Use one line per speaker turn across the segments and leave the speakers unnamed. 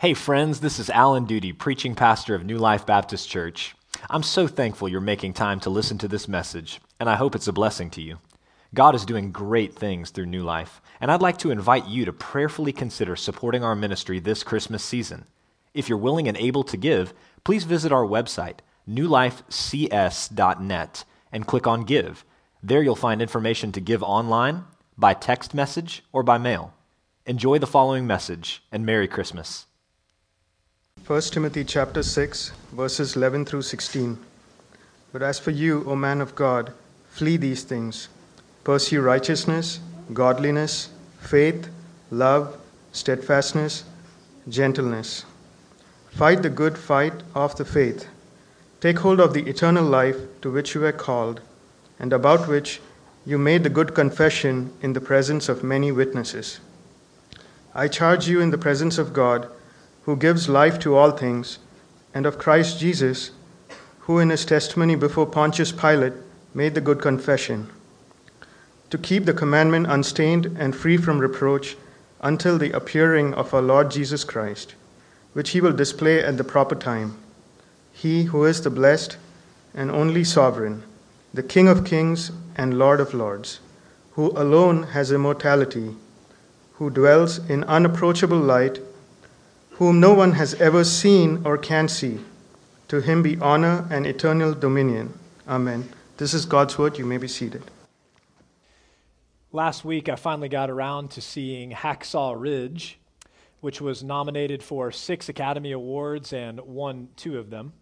Hey, friends, this is Alan Duty, preaching pastor of New Life Baptist Church. I'm so thankful you're making time to listen to this message, and I hope it's a blessing to you. God is doing great things through New Life, and I'd like to invite you to prayerfully consider supporting our ministry this Christmas season. If you're willing and able to give, please visit our website, newlifecs.net, and click on Give. There you'll find information to give online, by text message, or by mail. Enjoy the following message, and Merry Christmas.
1 Timothy chapter 6 verses 11 through 16. But as for you, O man of God, flee these things. Pursue righteousness, godliness, faith, love, steadfastness, gentleness. Fight the good fight of the faith. Take hold of the eternal life to which you were called, and about which you made the good confession in the presence of many witnesses. I charge you in the presence of God who gives life to all things, and of Christ Jesus, who in his testimony before Pontius Pilate made the good confession, to keep the commandment unstained and free from reproach until the appearing of our Lord Jesus Christ, which he will display at the proper time. He who is the blessed and only sovereign, the King of kings and Lord of lords, who alone has immortality, who dwells in unapproachable light whom no one has ever seen or can see. To him be honor and eternal dominion. Amen. This is God's word. You may be seated.
Last week, I finally got around to seeing Hacksaw Ridge, which was nominated for six Academy Awards and won two of them.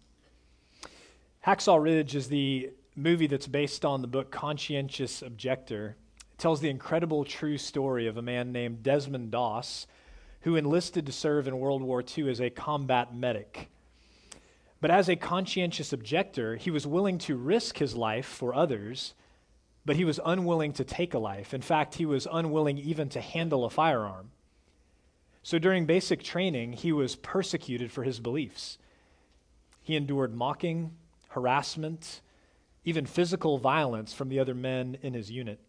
Hacksaw Ridge is the movie that's based on the book Conscientious Objector. It tells the incredible true story of a man named Desmond Doss who enlisted to serve in World War II as a combat medic. But as a conscientious objector, he was willing to risk his life for others, but he was unwilling to take a life. In fact, he was unwilling even to handle a firearm. So during basic training, he was persecuted for his beliefs. He endured mocking, harassment, even physical violence from the other men in his unit.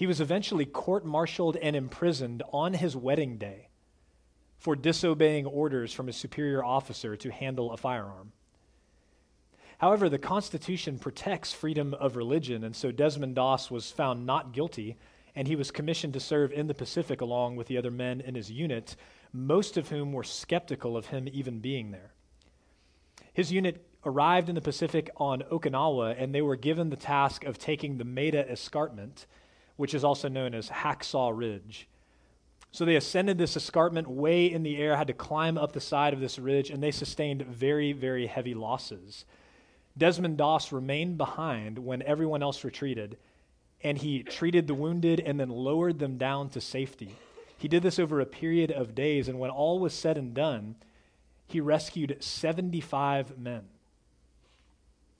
He was eventually court martialed and imprisoned on his wedding day for disobeying orders from a superior officer to handle a firearm. However, the Constitution protects freedom of religion, and so Desmond Doss was found not guilty, and he was commissioned to serve in the Pacific along with the other men in his unit, most of whom were skeptical of him even being there. His unit arrived in the Pacific on Okinawa, and they were given the task of taking the Maeda Escarpment which is also known as Hacksaw Ridge. So they ascended this escarpment way in the air, had to climb up the side of this ridge, and they sustained very, very heavy losses. Desmond Doss remained behind when everyone else retreated, and he treated the wounded and then lowered them down to safety. He did this over a period of days, and when all was said and done, he rescued 75 men.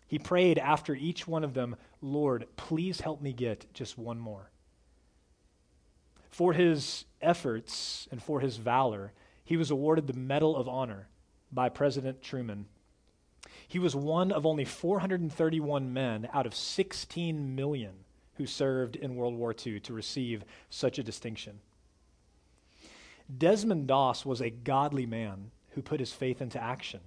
He prayed after each one of them, Lord, please help me get just one more. For his efforts and for his valor, he was awarded the Medal of Honor by President Truman. He was one of only 431 men out of 16 million who served in World War II to receive such a distinction. Desmond Doss was a godly man who put his faith into action.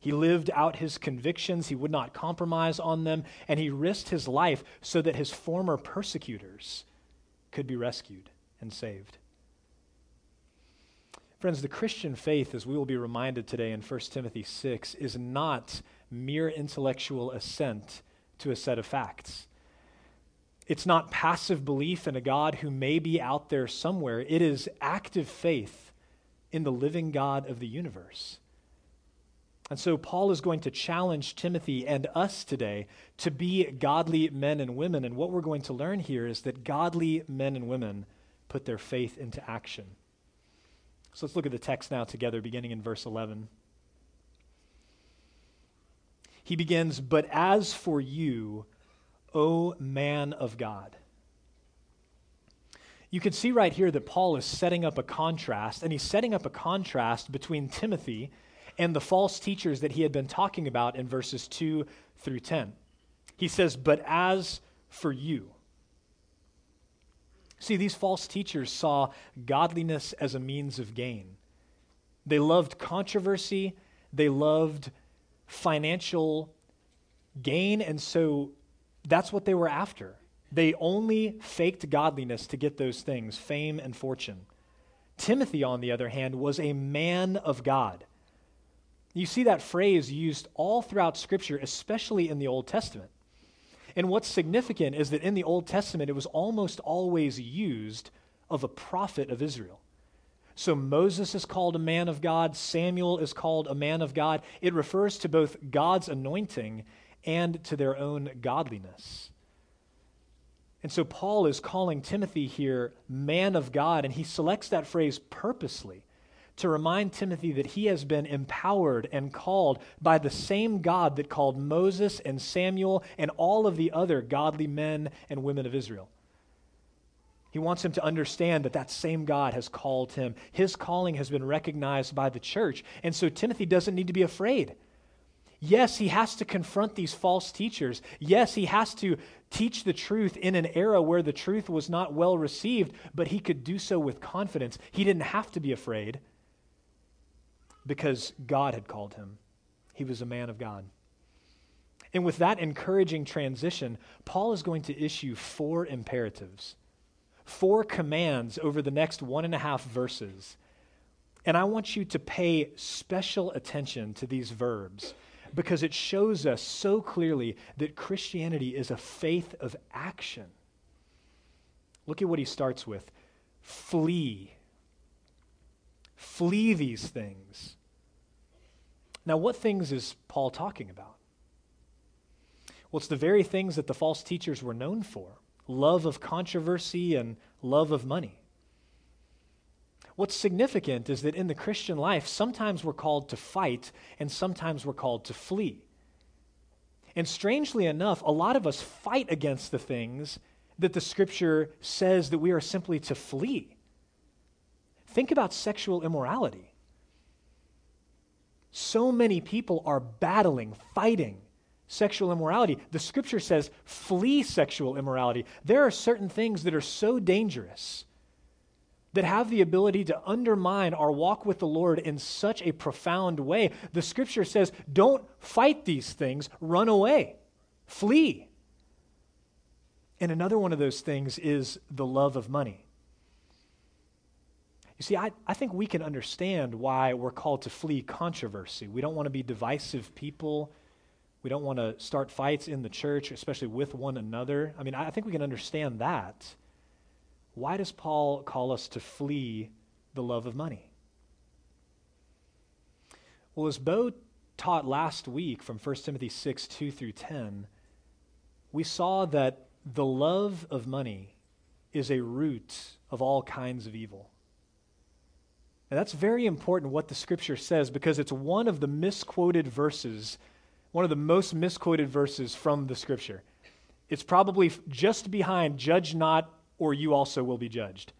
He lived out his convictions, he would not compromise on them, and he risked his life so that his former persecutors could be rescued and saved. Friends, the Christian faith, as we will be reminded today in 1 Timothy 6, is not mere intellectual assent to a set of facts. It's not passive belief in a God who may be out there somewhere. It is active faith in the living God of the universe. And so Paul is going to challenge Timothy and us today to be godly men and women. And what we're going to learn here is that godly men and women put their faith into action. So let's look at the text now together, beginning in verse 11. He begins, But as for you, O man of God. You can see right here that Paul is setting up a contrast, and he's setting up a contrast between Timothy and the false teachers that he had been talking about in verses 2 through 10. He says, But as for you, See, these false teachers saw godliness as a means of gain. They loved controversy, they loved financial gain, and so that's what they were after. They only faked godliness to get those things fame and fortune. Timothy, on the other hand, was a man of God. You see that phrase used all throughout Scripture, especially in the Old Testament. And what's significant is that in the Old Testament, it was almost always used of a prophet of Israel. So Moses is called a man of God, Samuel is called a man of God. It refers to both God's anointing and to their own godliness. And so Paul is calling Timothy here man of God, and he selects that phrase purposely to remind Timothy that he has been empowered and called by the same God that called Moses and Samuel and all of the other godly men and women of Israel. He wants him to understand that that same God has called him. His calling has been recognized by the church. And so Timothy doesn't need to be afraid. Yes, he has to confront these false teachers. Yes, he has to teach the truth in an era where the truth was not well received, but he could do so with confidence. He didn't have to be afraid because God had called him. He was a man of God. And with that encouraging transition, Paul is going to issue four imperatives, four commands over the next one and a half verses. And I want you to pay special attention to these verbs because it shows us so clearly that Christianity is a faith of action. Look at what he starts with flee. Flee these things. Now, what things is Paul talking about? Well, it's the very things that the false teachers were known for love of controversy and love of money. What's significant is that in the Christian life, sometimes we're called to fight and sometimes we're called to flee. And strangely enough, a lot of us fight against the things that the scripture says that we are simply to flee. Think about sexual immorality. So many people are battling, fighting sexual immorality. The scripture says, flee sexual immorality. There are certain things that are so dangerous that have the ability to undermine our walk with the Lord in such a profound way. The scripture says, don't fight these things, run away, flee. And another one of those things is the love of money. You see, I, I think we can understand why we're called to flee controversy. We don't want to be divisive people. We don't want to start fights in the church, especially with one another. I mean, I think we can understand that. Why does Paul call us to flee the love of money? Well, as Beau taught last week from 1 Timothy 6 2 through 10, we saw that the love of money is a root of all kinds of evil. And that's very important what the scripture says because it's one of the misquoted verses, one of the most misquoted verses from the scripture. It's probably just behind, judge not or you also will be judged.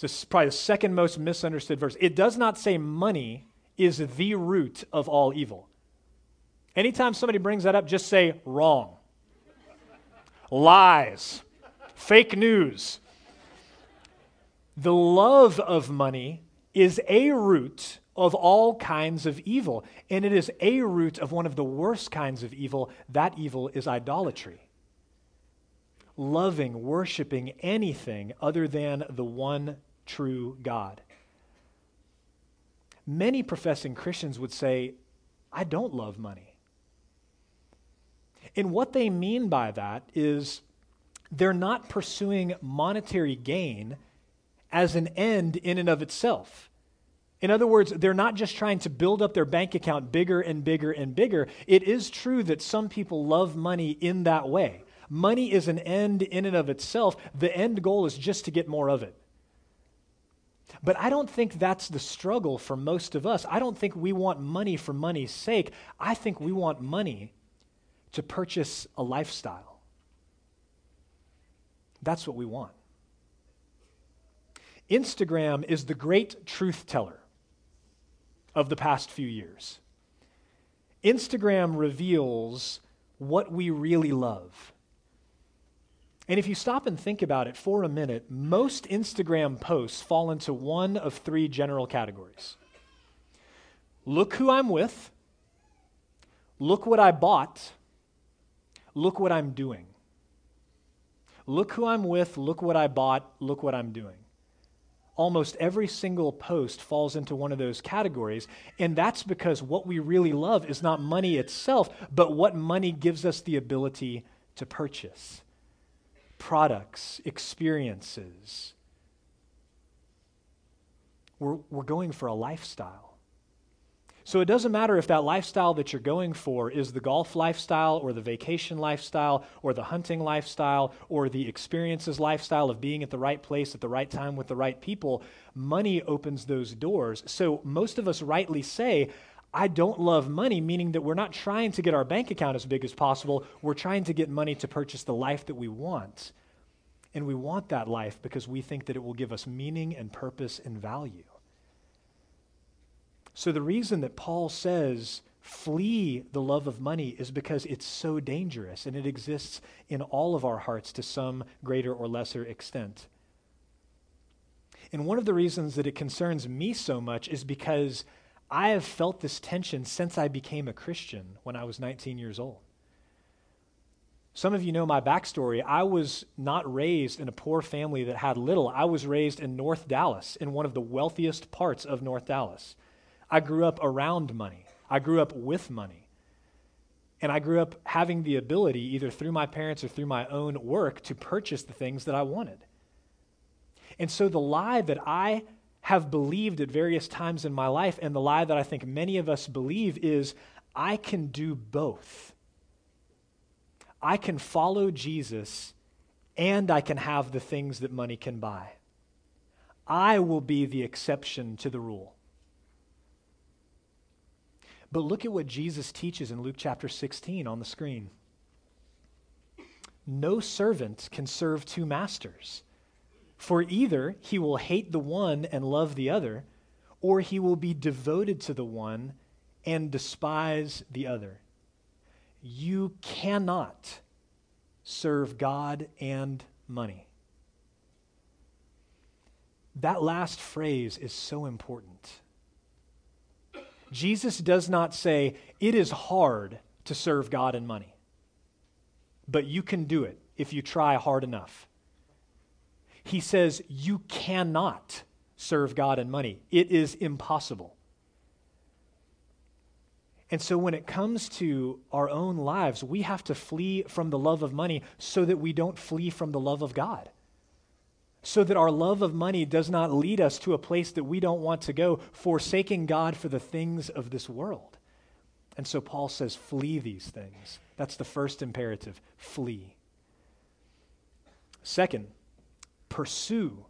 It's probably the second most misunderstood verse. It does not say money is the root of all evil. Anytime somebody brings that up, just say wrong, lies, fake news. The love of money is a root of all kinds of evil, and it is a root of one of the worst kinds of evil. That evil is idolatry loving, worshiping anything other than the one true God. Many professing Christians would say, I don't love money. And what they mean by that is they're not pursuing monetary gain as an end in and of itself. In other words, they're not just trying to build up their bank account bigger and bigger and bigger. It is true that some people love money in that way. Money is an end in and of itself. The end goal is just to get more of it. But I don't think that's the struggle for most of us. I don't think we want money for money's sake. I think we want money to purchase a lifestyle. That's what we want. Instagram is the great truth teller of the past few years. Instagram reveals what we really love. And if you stop and think about it for a minute, most Instagram posts fall into one of three general categories look who I'm with, look what I bought, look what I'm doing. Look who I'm with, look what I bought, look what I'm doing. Almost every single post falls into one of those categories, and that's because what we really love is not money itself, but what money gives us the ability to purchase products, experiences. We're, we're going for a lifestyle. So it doesn't matter if that lifestyle that you're going for is the golf lifestyle or the vacation lifestyle or the hunting lifestyle or the experiences lifestyle of being at the right place at the right time with the right people. Money opens those doors. So most of us rightly say, I don't love money, meaning that we're not trying to get our bank account as big as possible. We're trying to get money to purchase the life that we want. And we want that life because we think that it will give us meaning and purpose and value. So, the reason that Paul says, flee the love of money is because it's so dangerous and it exists in all of our hearts to some greater or lesser extent. And one of the reasons that it concerns me so much is because I have felt this tension since I became a Christian when I was 19 years old. Some of you know my backstory. I was not raised in a poor family that had little. I was raised in North Dallas, in one of the wealthiest parts of North Dallas. I grew up around money, I grew up with money. And I grew up having the ability, either through my parents or through my own work, to purchase the things that I wanted. And so the lie that I have believed at various times in my life, and the lie that I think many of us believe, is I can do both. I can follow Jesus and I can have the things that money can buy. I will be the exception to the rule. But look at what Jesus teaches in Luke chapter 16 on the screen. No servant can serve two masters, for either he will hate the one and love the other, or he will be devoted to the one and despise the other. You cannot serve God and money. That last phrase is so important. Jesus does not say, it is hard to serve God and money, but you can do it if you try hard enough. He says, you cannot serve God and money, it is impossible. And so, when it comes to our own lives, we have to flee from the love of money so that we don't flee from the love of God so that our love of money does not lead us to a place that we don't want to go, forsaking God for the things of this world. And so Paul says, flee these things. That's the first imperative flee. Second, pursue.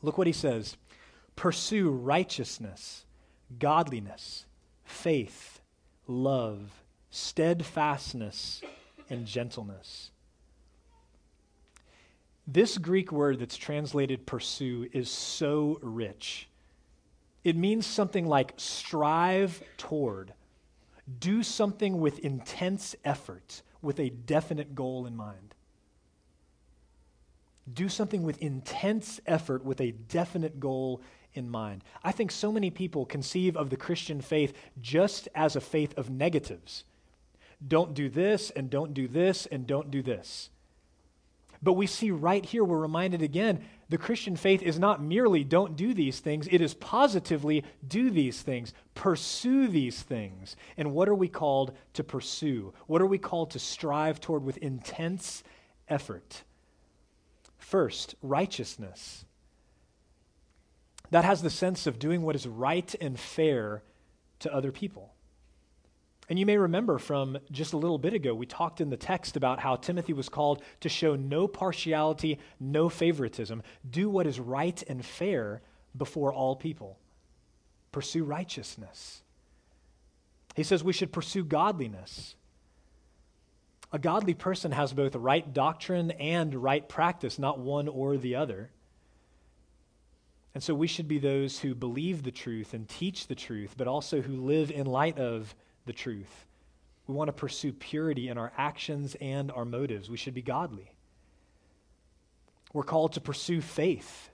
Look what he says pursue righteousness, godliness, faith, love, steadfastness, and gentleness. This Greek word that's translated pursue is so rich. It means something like strive toward, do something with intense effort, with a definite goal in mind. Do something with intense effort, with a definite goal in mind. I think so many people conceive of the Christian faith just as a faith of negatives. Don't do this, and don't do this, and don't do this. But we see right here, we're reminded again, the Christian faith is not merely don't do these things, it is positively do these things, pursue these things. And what are we called to pursue? What are we called to strive toward with intense effort? First, righteousness. That has the sense of doing what is right and fair to other people. And you may remember from just a little bit ago, we talked in the text about how Timothy was called to show no partiality, no favoritism, do what is right and fair before all people, pursue righteousness. He says we should pursue godliness. A godly person has both right doctrine and right practice, not one or the other. And so we should be those who believe the truth and teach the truth, but also who live in light of the truth. We want to pursue purity in our actions and our motives. We should be godly. We're called to pursue faith.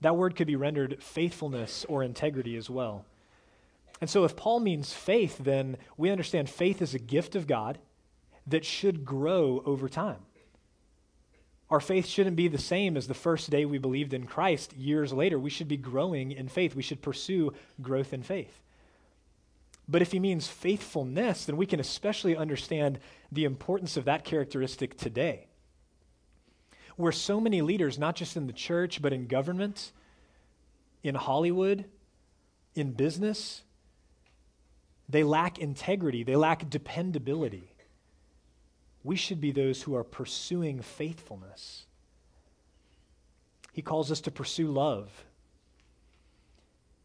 That word could be rendered faithfulness or integrity as well. And so, if Paul means faith, then we understand faith is a gift of God that should grow over time. Our faith shouldn't be the same as the first day we believed in Christ years later. We should be growing in faith. We should pursue growth in faith. But if he means faithfulness, then we can especially understand the importance of that characteristic today. Where so many leaders, not just in the church, but in government, in Hollywood, in business, they lack integrity, they lack dependability. We should be those who are pursuing faithfulness. He calls us to pursue love.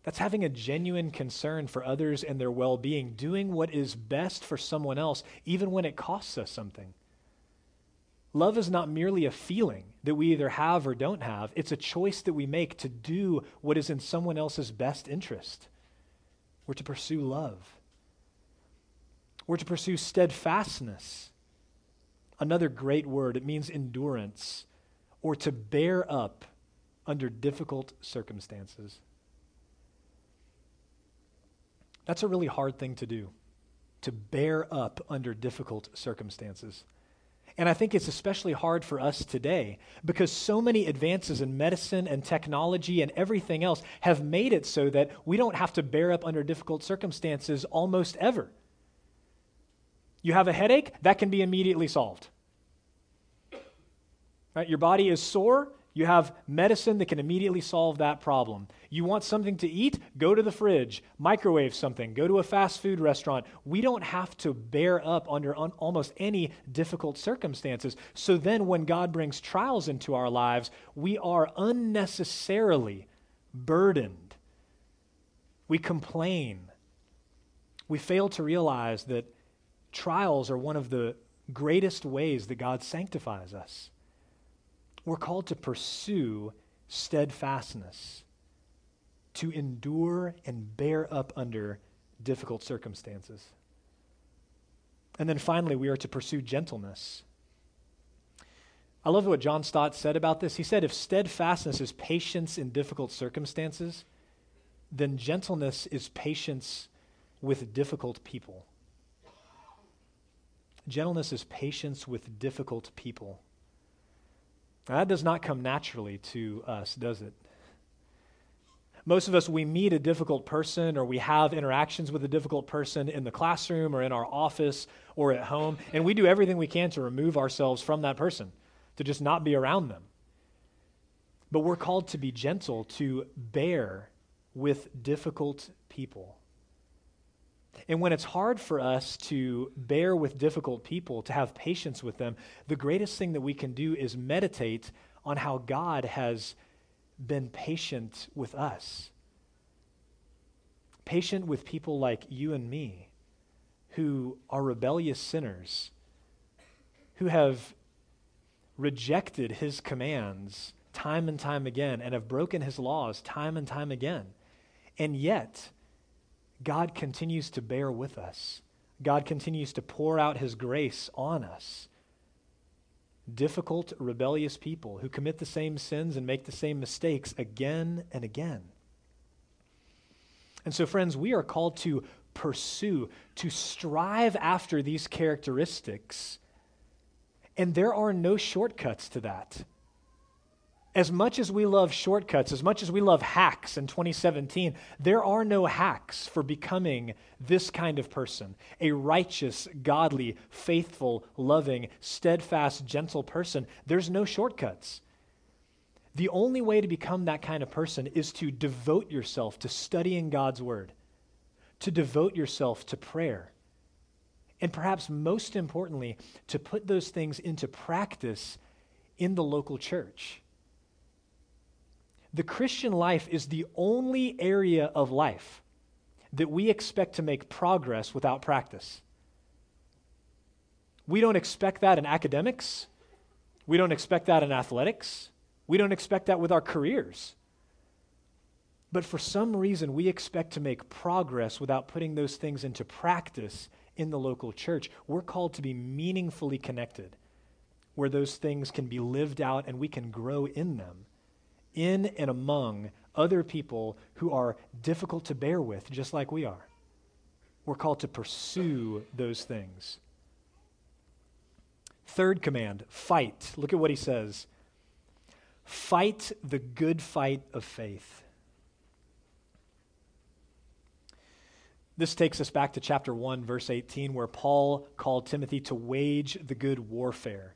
That's having a genuine concern for others and their well being, doing what is best for someone else, even when it costs us something. Love is not merely a feeling that we either have or don't have, it's a choice that we make to do what is in someone else's best interest. We're to pursue love, we're to pursue steadfastness. Another great word, it means endurance or to bear up under difficult circumstances. That's a really hard thing to do, to bear up under difficult circumstances. And I think it's especially hard for us today because so many advances in medicine and technology and everything else have made it so that we don't have to bear up under difficult circumstances almost ever. You have a headache, that can be immediately solved. Right? Your body is sore, you have medicine that can immediately solve that problem. You want something to eat? Go to the fridge, microwave something, go to a fast food restaurant. We don't have to bear up under un- almost any difficult circumstances. So then, when God brings trials into our lives, we are unnecessarily burdened. We complain. We fail to realize that trials are one of the greatest ways that God sanctifies us. We're called to pursue steadfastness, to endure and bear up under difficult circumstances. And then finally, we are to pursue gentleness. I love what John Stott said about this. He said, If steadfastness is patience in difficult circumstances, then gentleness is patience with difficult people. Gentleness is patience with difficult people. Now, that does not come naturally to us, does it? Most of us, we meet a difficult person or we have interactions with a difficult person in the classroom or in our office or at home, and we do everything we can to remove ourselves from that person, to just not be around them. But we're called to be gentle, to bear with difficult people. And when it's hard for us to bear with difficult people, to have patience with them, the greatest thing that we can do is meditate on how God has been patient with us. Patient with people like you and me, who are rebellious sinners, who have rejected his commands time and time again and have broken his laws time and time again. And yet, God continues to bear with us. God continues to pour out his grace on us. Difficult, rebellious people who commit the same sins and make the same mistakes again and again. And so, friends, we are called to pursue, to strive after these characteristics. And there are no shortcuts to that as much as we love shortcuts, as much as we love hacks in 2017, there are no hacks for becoming this kind of person a righteous, godly, faithful, loving, steadfast, gentle person. There's no shortcuts. The only way to become that kind of person is to devote yourself to studying God's word, to devote yourself to prayer, and perhaps most importantly, to put those things into practice in the local church the Christian life is the only area of life that we expect to make progress without practice. We don't expect that in academics. We don't expect that in athletics. We don't expect that with our careers. But for some reason, we expect to make progress without putting those things into practice in the local church. We're called to be meaningfully connected where those things can be lived out and we can grow in them, in and among other people who are difficult to bear with, just like we are. We're called to pursue those things. Third command fight. Look at what he says fight the good fight of faith. This takes us back to chapter 1, verse 18, where Paul called Timothy to wage the good warfare.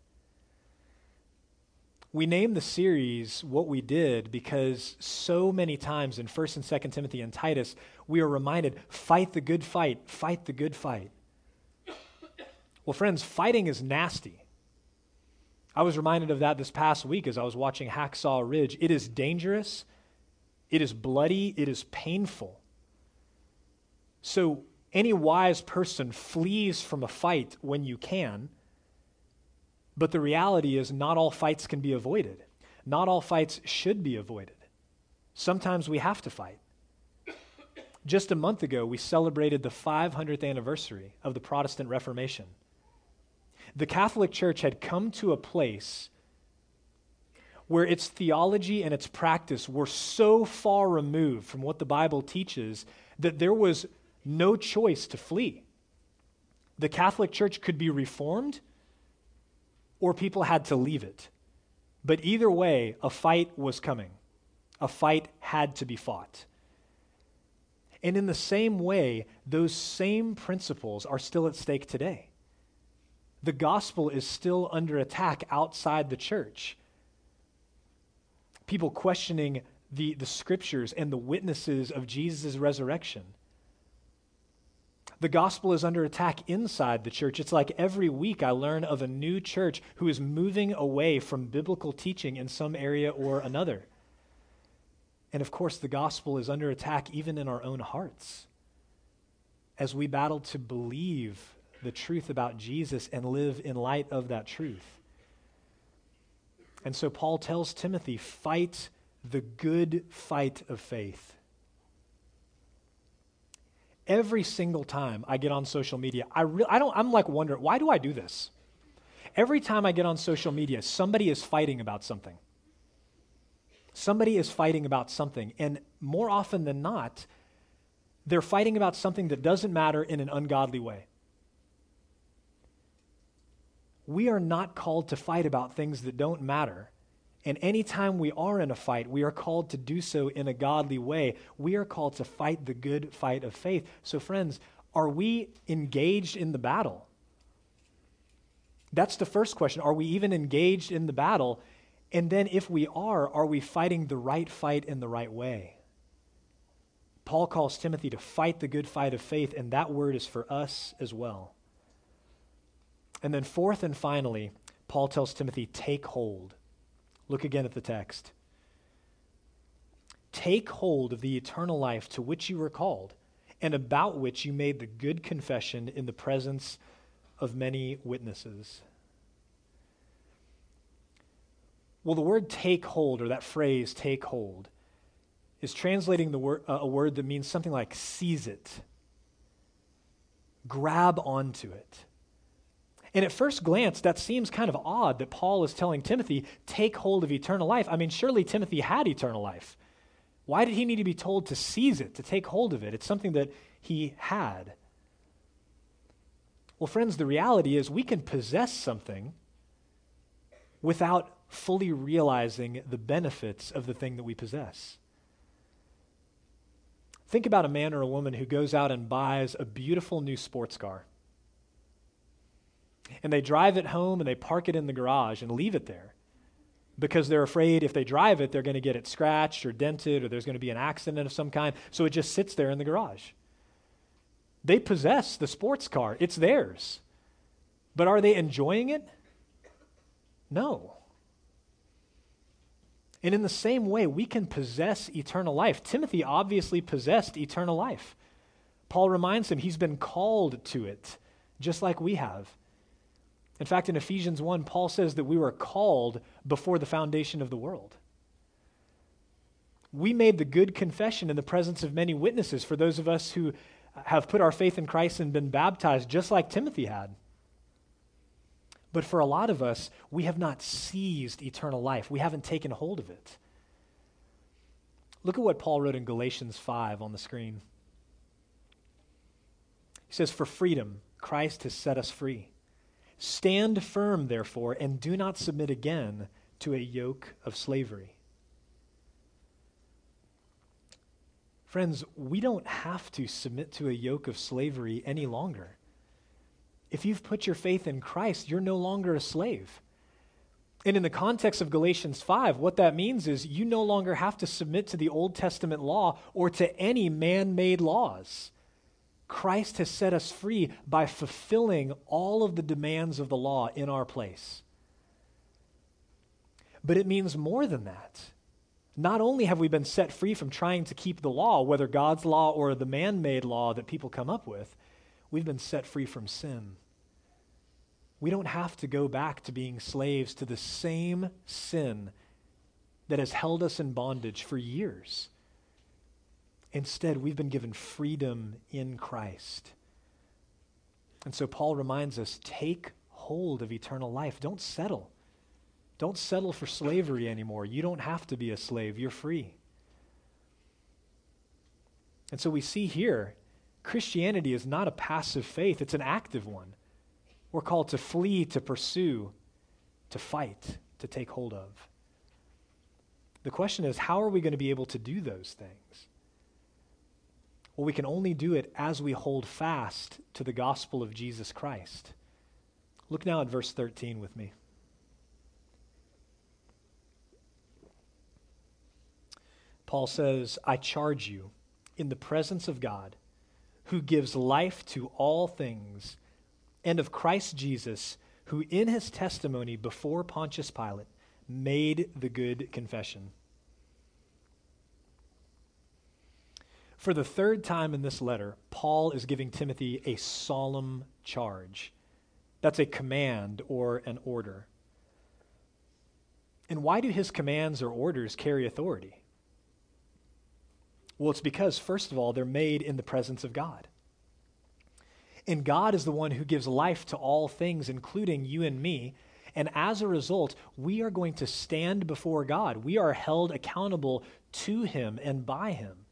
We named the series What We Did because so many times in 1st and 2nd Timothy and Titus, we are reminded fight the good fight, fight the good fight. Well, friends, fighting is nasty. I was reminded of that this past week as I was watching Hacksaw Ridge. It is dangerous, it is bloody, it is painful. So, any wise person flees from a fight when you can. But the reality is, not all fights can be avoided. Not all fights should be avoided. Sometimes we have to fight. Just a month ago, we celebrated the 500th anniversary of the Protestant Reformation. The Catholic Church had come to a place where its theology and its practice were so far removed from what the Bible teaches that there was no choice to flee. The Catholic Church could be reformed, or people had to leave it. But either way, a fight was coming. A fight had to be fought. And in the same way, those same principles are still at stake today. The gospel is still under attack outside the church. People questioning the, the scriptures and the witnesses of Jesus' resurrection the gospel is under attack inside the church. It's like every week I learn of a new church who is moving away from biblical teaching in some area or another. And of course, the gospel is under attack even in our own hearts as we battle to believe the truth about Jesus and live in light of that truth. And so Paul tells Timothy, fight the good fight of faith every single time I get on social media, I, re- I don't, I'm like wondering, why do I do this? Every time I get on social media, somebody is fighting about something. Somebody is fighting about something. And more often than not, they're fighting about something that doesn't matter in an ungodly way. We are not called to fight about things that don't matter and anytime we are in a fight, we are called to do so in a godly way. We are called to fight the good fight of faith. So, friends, are we engaged in the battle? That's the first question. Are we even engaged in the battle? And then, if we are, are we fighting the right fight in the right way? Paul calls Timothy to fight the good fight of faith, and that word is for us as well. And then, fourth and finally, Paul tells Timothy, take hold. Look again at the text. Take hold of the eternal life to which you were called, and about which you made the good confession in the presence of many witnesses. Well, the word take hold, or that phrase, take hold, is translating the word, uh, a word that means something like seize it, grab onto it. And at first glance, that seems kind of odd that Paul is telling Timothy, take hold of eternal life. I mean, surely Timothy had eternal life. Why did he need to be told to seize it, to take hold of it? It's something that he had. Well, friends, the reality is we can possess something without fully realizing the benefits of the thing that we possess. Think about a man or a woman who goes out and buys a beautiful new sports car and they drive it home and they park it in the garage and leave it there because they're afraid if they drive it, they're going to get it scratched or dented or there's going to be an accident of some kind. So it just sits there in the garage. They possess the sports car, it's theirs. But are they enjoying it? No. And in the same way, we can possess eternal life. Timothy obviously possessed eternal life. Paul reminds him he's been called to it, just like we have. In fact, in Ephesians 1, Paul says that we were called before the foundation of the world. We made the good confession in the presence of many witnesses for those of us who have put our faith in Christ and been baptized, just like Timothy had. But for a lot of us, we have not seized eternal life, we haven't taken hold of it. Look at what Paul wrote in Galatians 5 on the screen. He says, For freedom, Christ has set us free. Stand firm, therefore, and do not submit again to a yoke of slavery. Friends, we don't have to submit to a yoke of slavery any longer. If you've put your faith in Christ, you're no longer a slave. And in the context of Galatians 5, what that means is you no longer have to submit to the Old Testament law or to any man made laws. Christ has set us free by fulfilling all of the demands of the law in our place. But it means more than that. Not only have we been set free from trying to keep the law, whether God's law or the man made law that people come up with, we've been set free from sin. We don't have to go back to being slaves to the same sin that has held us in bondage for years. Instead, we've been given freedom in Christ. And so Paul reminds us take hold of eternal life. Don't settle. Don't settle for slavery anymore. You don't have to be a slave, you're free. And so we see here Christianity is not a passive faith, it's an active one. We're called to flee, to pursue, to fight, to take hold of. The question is, how are we going to be able to do those things? Well, we can only do it as we hold fast to the gospel of Jesus Christ. Look now at verse 13 with me. Paul says, I charge you in the presence of God, who gives life to all things and of Christ Jesus, who in his testimony before Pontius Pilate made the good confession. For the third time in this letter, Paul is giving Timothy a solemn charge. That's a command or an order. And why do his commands or orders carry authority? Well, it's because, first of all, they're made in the presence of God. And God is the one who gives life to all things, including you and me. And as a result, we are going to stand before God. We are held accountable to Him and by Him.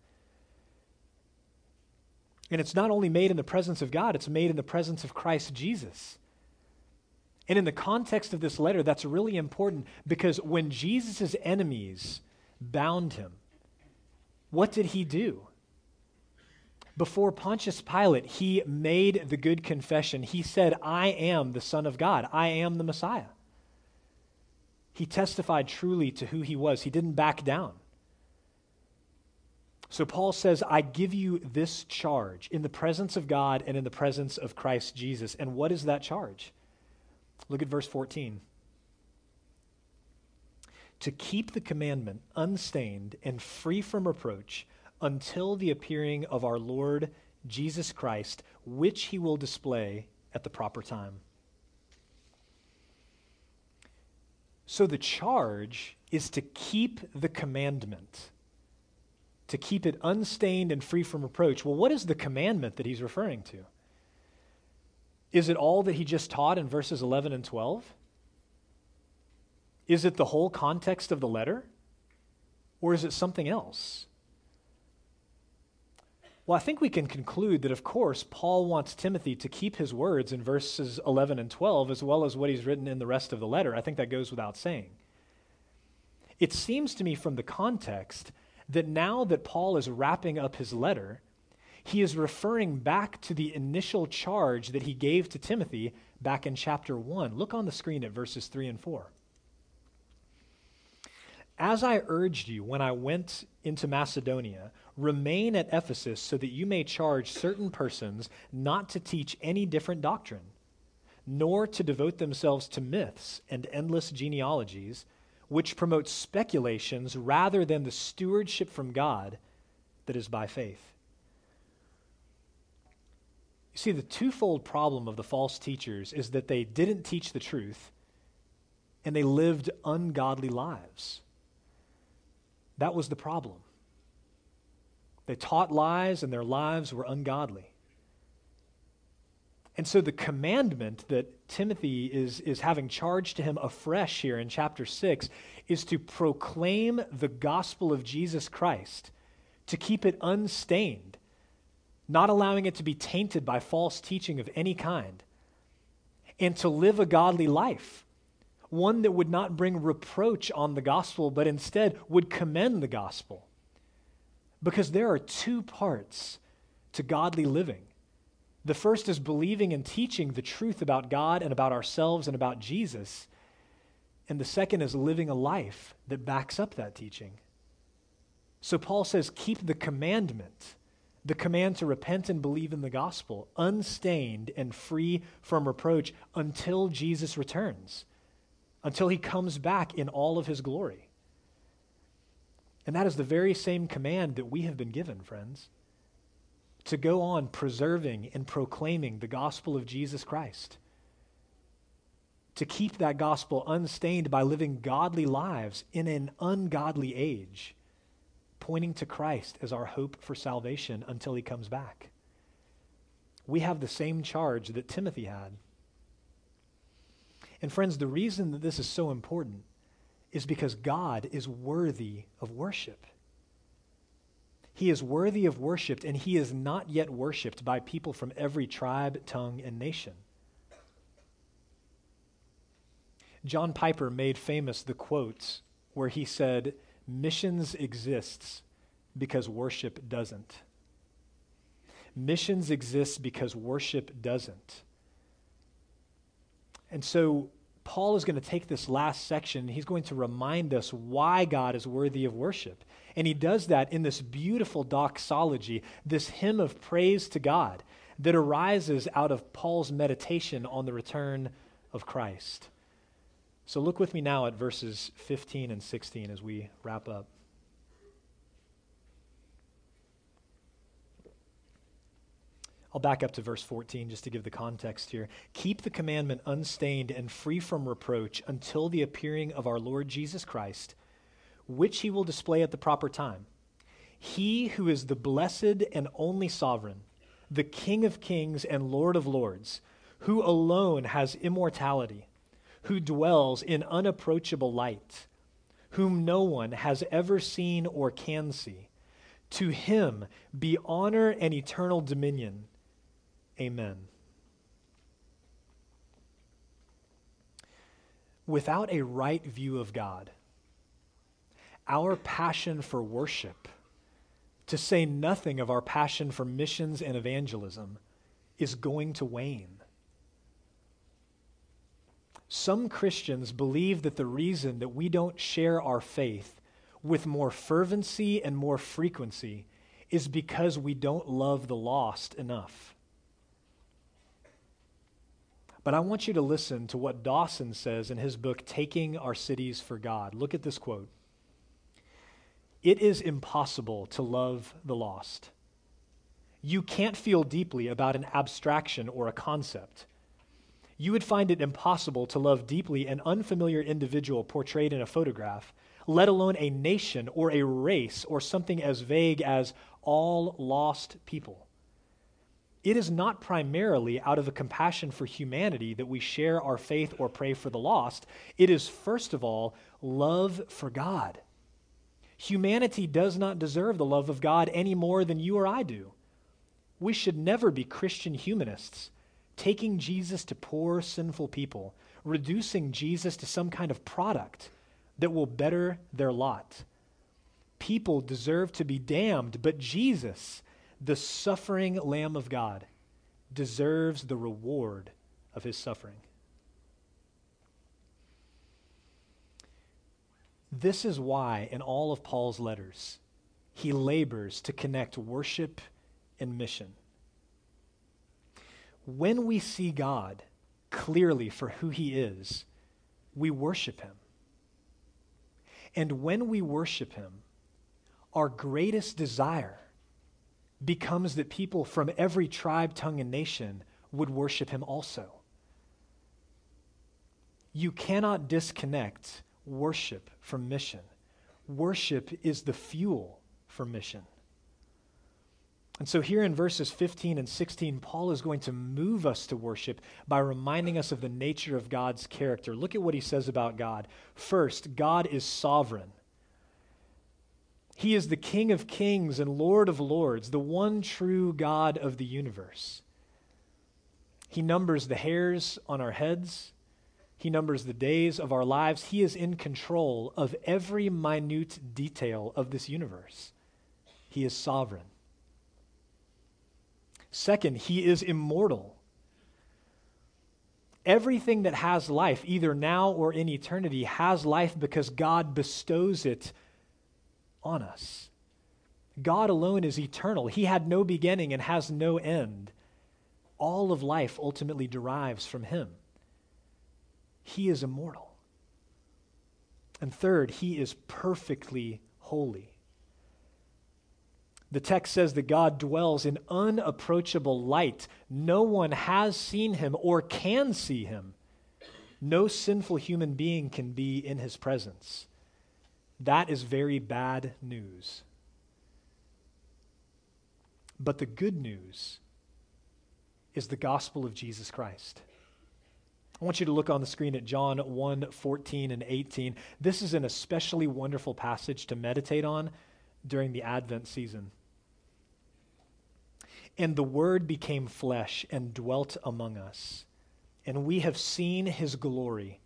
And it's not only made in the presence of God, it's made in the presence of Christ Jesus. And in the context of this letter, that's really important because when Jesus' enemies bound him, what did he do? Before Pontius Pilate, he made the good confession. He said, I am the Son of God, I am the Messiah. He testified truly to who he was, he didn't back down. So Paul says, I give you this charge in the presence of God and in the presence of Christ Jesus. And what is that charge? Look at verse 14. To keep the commandment unstained and free from reproach until the appearing of our Lord Jesus Christ, which he will display at the proper time. So the charge is to keep the commandment, to keep it unstained and free from reproach. Well, what is the commandment that he's referring to? Is it all that he just taught in verses 11 and 12? Is it the whole context of the letter? Or is it something else? Well, I think we can conclude that, of course, Paul wants Timothy to keep his words in verses 11 and 12, as well as what he's written in the rest of the letter. I think that goes without saying. It seems to me from the context that now that Paul is wrapping up his letter, he is referring back to the initial charge that he gave to Timothy back in chapter 1. Look on the screen at verses 3 and 4. As I urged you when I went into Macedonia, remain at Ephesus so that you may charge certain persons not to teach any different doctrine, nor to devote themselves to myths and endless genealogies, which promotes speculations rather than the stewardship from God that is by faith. You see, the twofold problem of the false teachers is that they didn't teach the truth and they lived ungodly lives. That was the problem. They taught lies, and their lives were ungodly. And so the commandment that Timothy is, is having charged to him afresh here in chapter 6 is to proclaim the gospel of Jesus Christ, to keep it unstained, not allowing it to be tainted by false teaching of any kind, and to live a godly life, one that would not bring reproach on the gospel, but instead would commend the gospel. Because there are two parts to godly living the first is believing and teaching the truth about God and about ourselves and about Jesus. And the second is living a life that backs up that teaching. So Paul says, keep the commandment, the command to repent and believe in the gospel, unstained and free from reproach until Jesus returns, until he comes back in all of his glory. And that is the very same command that we have been given, friends to go on preserving and proclaiming the gospel of Jesus Christ. To keep that gospel unstained by living godly lives in an ungodly age, pointing to Christ as our hope for salvation until he comes back. We have the same charge that Timothy had. And, friends, the reason that this is so important is because God is worthy of worship. He is worthy of worship, and he is not yet worshiped by people from every tribe, tongue, and nation. John Piper made famous the quotes where he said, Missions exists because worship doesn't. Missions exists because worship doesn't. And so Paul is going to take this last section. He's going to remind us why God is worthy of worship. And he does that in this beautiful doxology, this hymn of praise to God that arises out of Paul's meditation on the return of Christ. So look with me now at verses 15 and 16 as we wrap up. I'll back up to verse 14 just to give the context here. Keep the commandment unstained and free from reproach until the appearing of our Lord Jesus Christ, which he will display at the proper time. He who is the blessed and only sovereign, the King of kings and Lord of lords, who alone has immortality, who dwells in unapproachable light, whom no one has ever seen or can see. To him be honor and eternal dominion Amen. Without a right view of God, our passion for worship, to say nothing of our passion for missions and evangelism, is going to wane. Some Christians believe that the reason that we don't share our faith with more fervency and more frequency is because we don't love the lost enough. But I want you to listen to what Dawson says in his book, Taking Our Cities for God. Look at this quote It is impossible to love the lost. You can't feel deeply about an abstraction or a concept. You would find it impossible to love deeply an unfamiliar individual portrayed in a photograph, let alone a nation or a race or something as vague as all lost people. It is not primarily out of a compassion for humanity that we share our faith or pray for the lost. It is, first of all, love for God. Humanity does not deserve the love of God any more than you or I do. We should never be Christian humanists, taking Jesus to poor, sinful people, reducing Jesus to some kind of product that will better their lot. People deserve to be damned, but Jesus the suffering Lamb of God deserves the reward of his suffering. This is why, in all of Paul's letters, he labors to connect worship and mission. When we see God clearly for who he is, we worship him. And when we worship him, our greatest desire becomes that people from every tribe, tongue, and nation would worship him also. You cannot disconnect worship from mission. Worship is the fuel for mission. And so, here in verses 15 and 16, Paul is going to move us to worship by reminding us of the nature of God's character. Look at what he says about God. First, God is sovereign. He is the King of kings and Lord of lords, the one true God of the universe. He numbers the hairs on our heads, He numbers the days of our lives. He is in control of every minute detail of this universe. He is sovereign. Second, he is immortal. Everything that has life, either now or in eternity, has life because God bestows it on us. God alone is eternal. He had no beginning and has no end. All of life ultimately derives from him. He is immortal. And third, he is perfectly holy. The text says that God dwells in unapproachable light. No one has seen him or can see him. No sinful human being can be in his presence. That is very bad news. But the good news is the gospel of Jesus Christ. I want you to look on the screen at John 1 14 and 18. This is an especially wonderful passage to meditate on during the Advent season. And the Word became flesh and dwelt among us. And we have seen his glory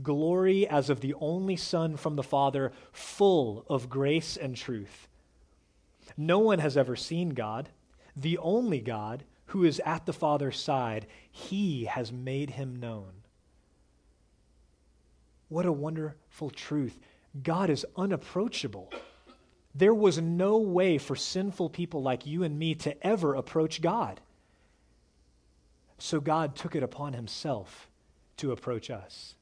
glory as of the only Son from the Father, full of grace and truth. No one has ever seen God, the only God who is at the Father's side. He has made him known. What a wonderful truth. God is unapproachable. There was no way for sinful people like you and me to ever approach God. So God took it upon himself to approach us.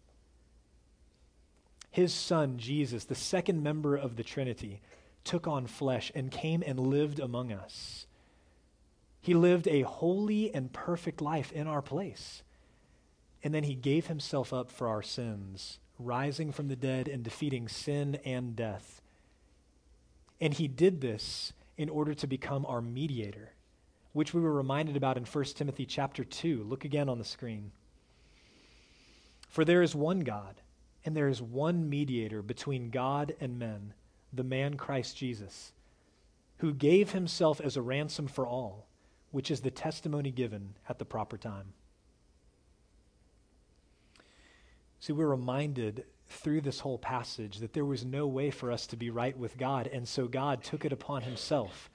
His son, Jesus, the second member of the Trinity, took on flesh and came and lived among us. He lived a holy and perfect life in our place. And then he gave himself up for our sins, rising from the dead and defeating sin and death and he did this in order to become our mediator, which we were reminded about in 1 Timothy chapter 2. Look again on the screen. For there is one God, and there is one mediator between God and men, the man Christ Jesus, who gave himself as a ransom for all, which is the testimony given at the proper time. See, we're reminded through this whole passage that there was no way for us to be right with God, and so God took it upon himself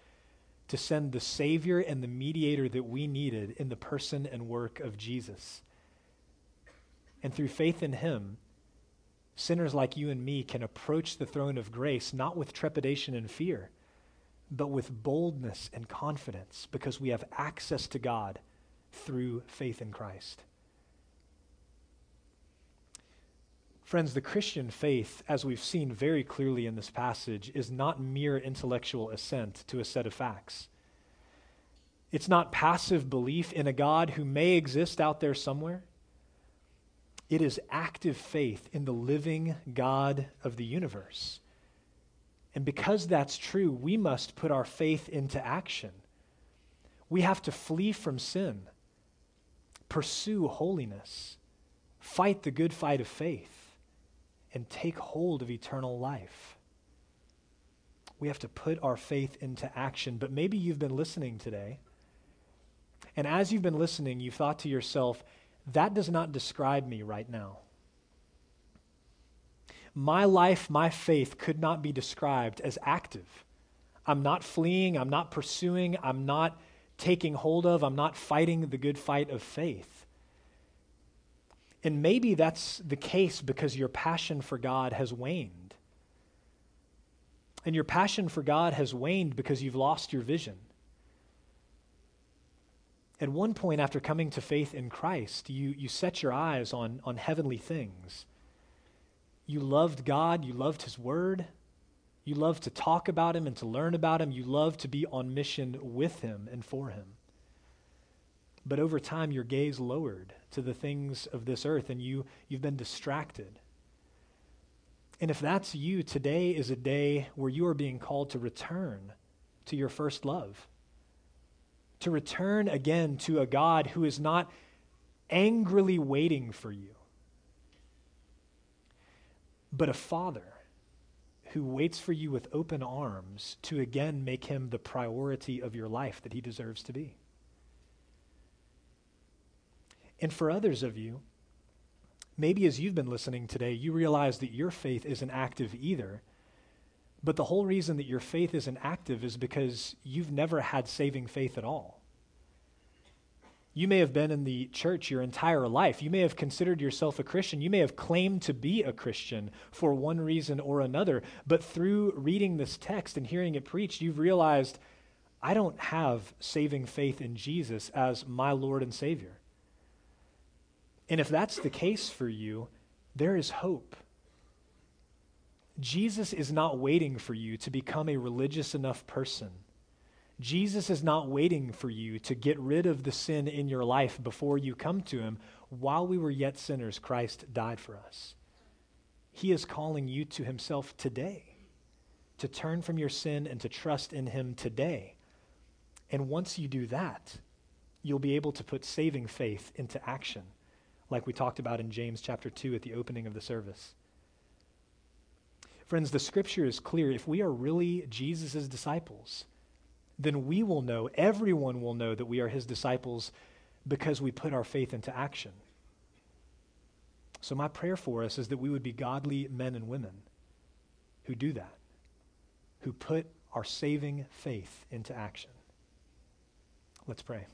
to send the Savior and the mediator that we needed in the person and work of Jesus. And through faith in him, sinners like you and me can approach the throne of grace not with trepidation and fear, but with boldness and confidence because we have access to God through faith in Christ. Friends, the Christian faith, as we've seen very clearly in this passage, is not mere intellectual assent to a set of facts. It's not passive belief in a God who may exist out there somewhere. It is active faith in the living God of the universe. And because that's true, we must put our faith into action. We have to flee from sin, pursue holiness, fight the good fight of faith and take hold of eternal life. We have to put our faith into action. But maybe you've been listening today, and as you've been listening, you've thought to yourself, that does not describe me right now. My life, my faith could not be described as active. I'm not fleeing, I'm not pursuing, I'm not taking hold of, I'm not fighting the good fight of faith. And maybe that's the case because your passion for God has waned. And your passion for God has waned because you've lost your vision. At one point, after coming to faith in Christ, you, you set your eyes on, on heavenly things. You loved God, you loved His Word, you loved to talk about Him and to learn about Him, you loved to be on mission with Him and for Him. But over time, your gaze lowered to the things of this earth and you, you've been distracted. And if that's you, today is a day where you are being called to return to your first love, to return again to a God who is not angrily waiting for you, but a father who waits for you with open arms to again make him the priority of your life that he deserves to be. And for others of you, maybe as you've been listening today, you realize that your faith isn't active either. But the whole reason that your faith isn't active is because you've never had saving faith at all. You may have been in the church your entire life. You may have considered yourself a Christian. You may have claimed to be a Christian for one reason or another. But through reading this text and hearing it preached, you've realized I don't have saving faith in Jesus as my Lord and Savior. And if that's the case for you, there is hope. Jesus is not waiting for you to become a religious enough person. Jesus is not waiting for you to get rid of the sin in your life before you come to him. While we were yet sinners, Christ died for us. He is calling you to himself today, to turn from your sin and to trust in him today. And once you do that, you'll be able to put saving faith into action like we talked about in James chapter 2 at the opening of the service. Friends, the scripture is clear. If we are really Jesus' disciples, then we will know, everyone will know that we are his disciples because we put our faith into action. So, my prayer for us is that we would be godly men and women who do that, who put our saving faith into action. Let's pray.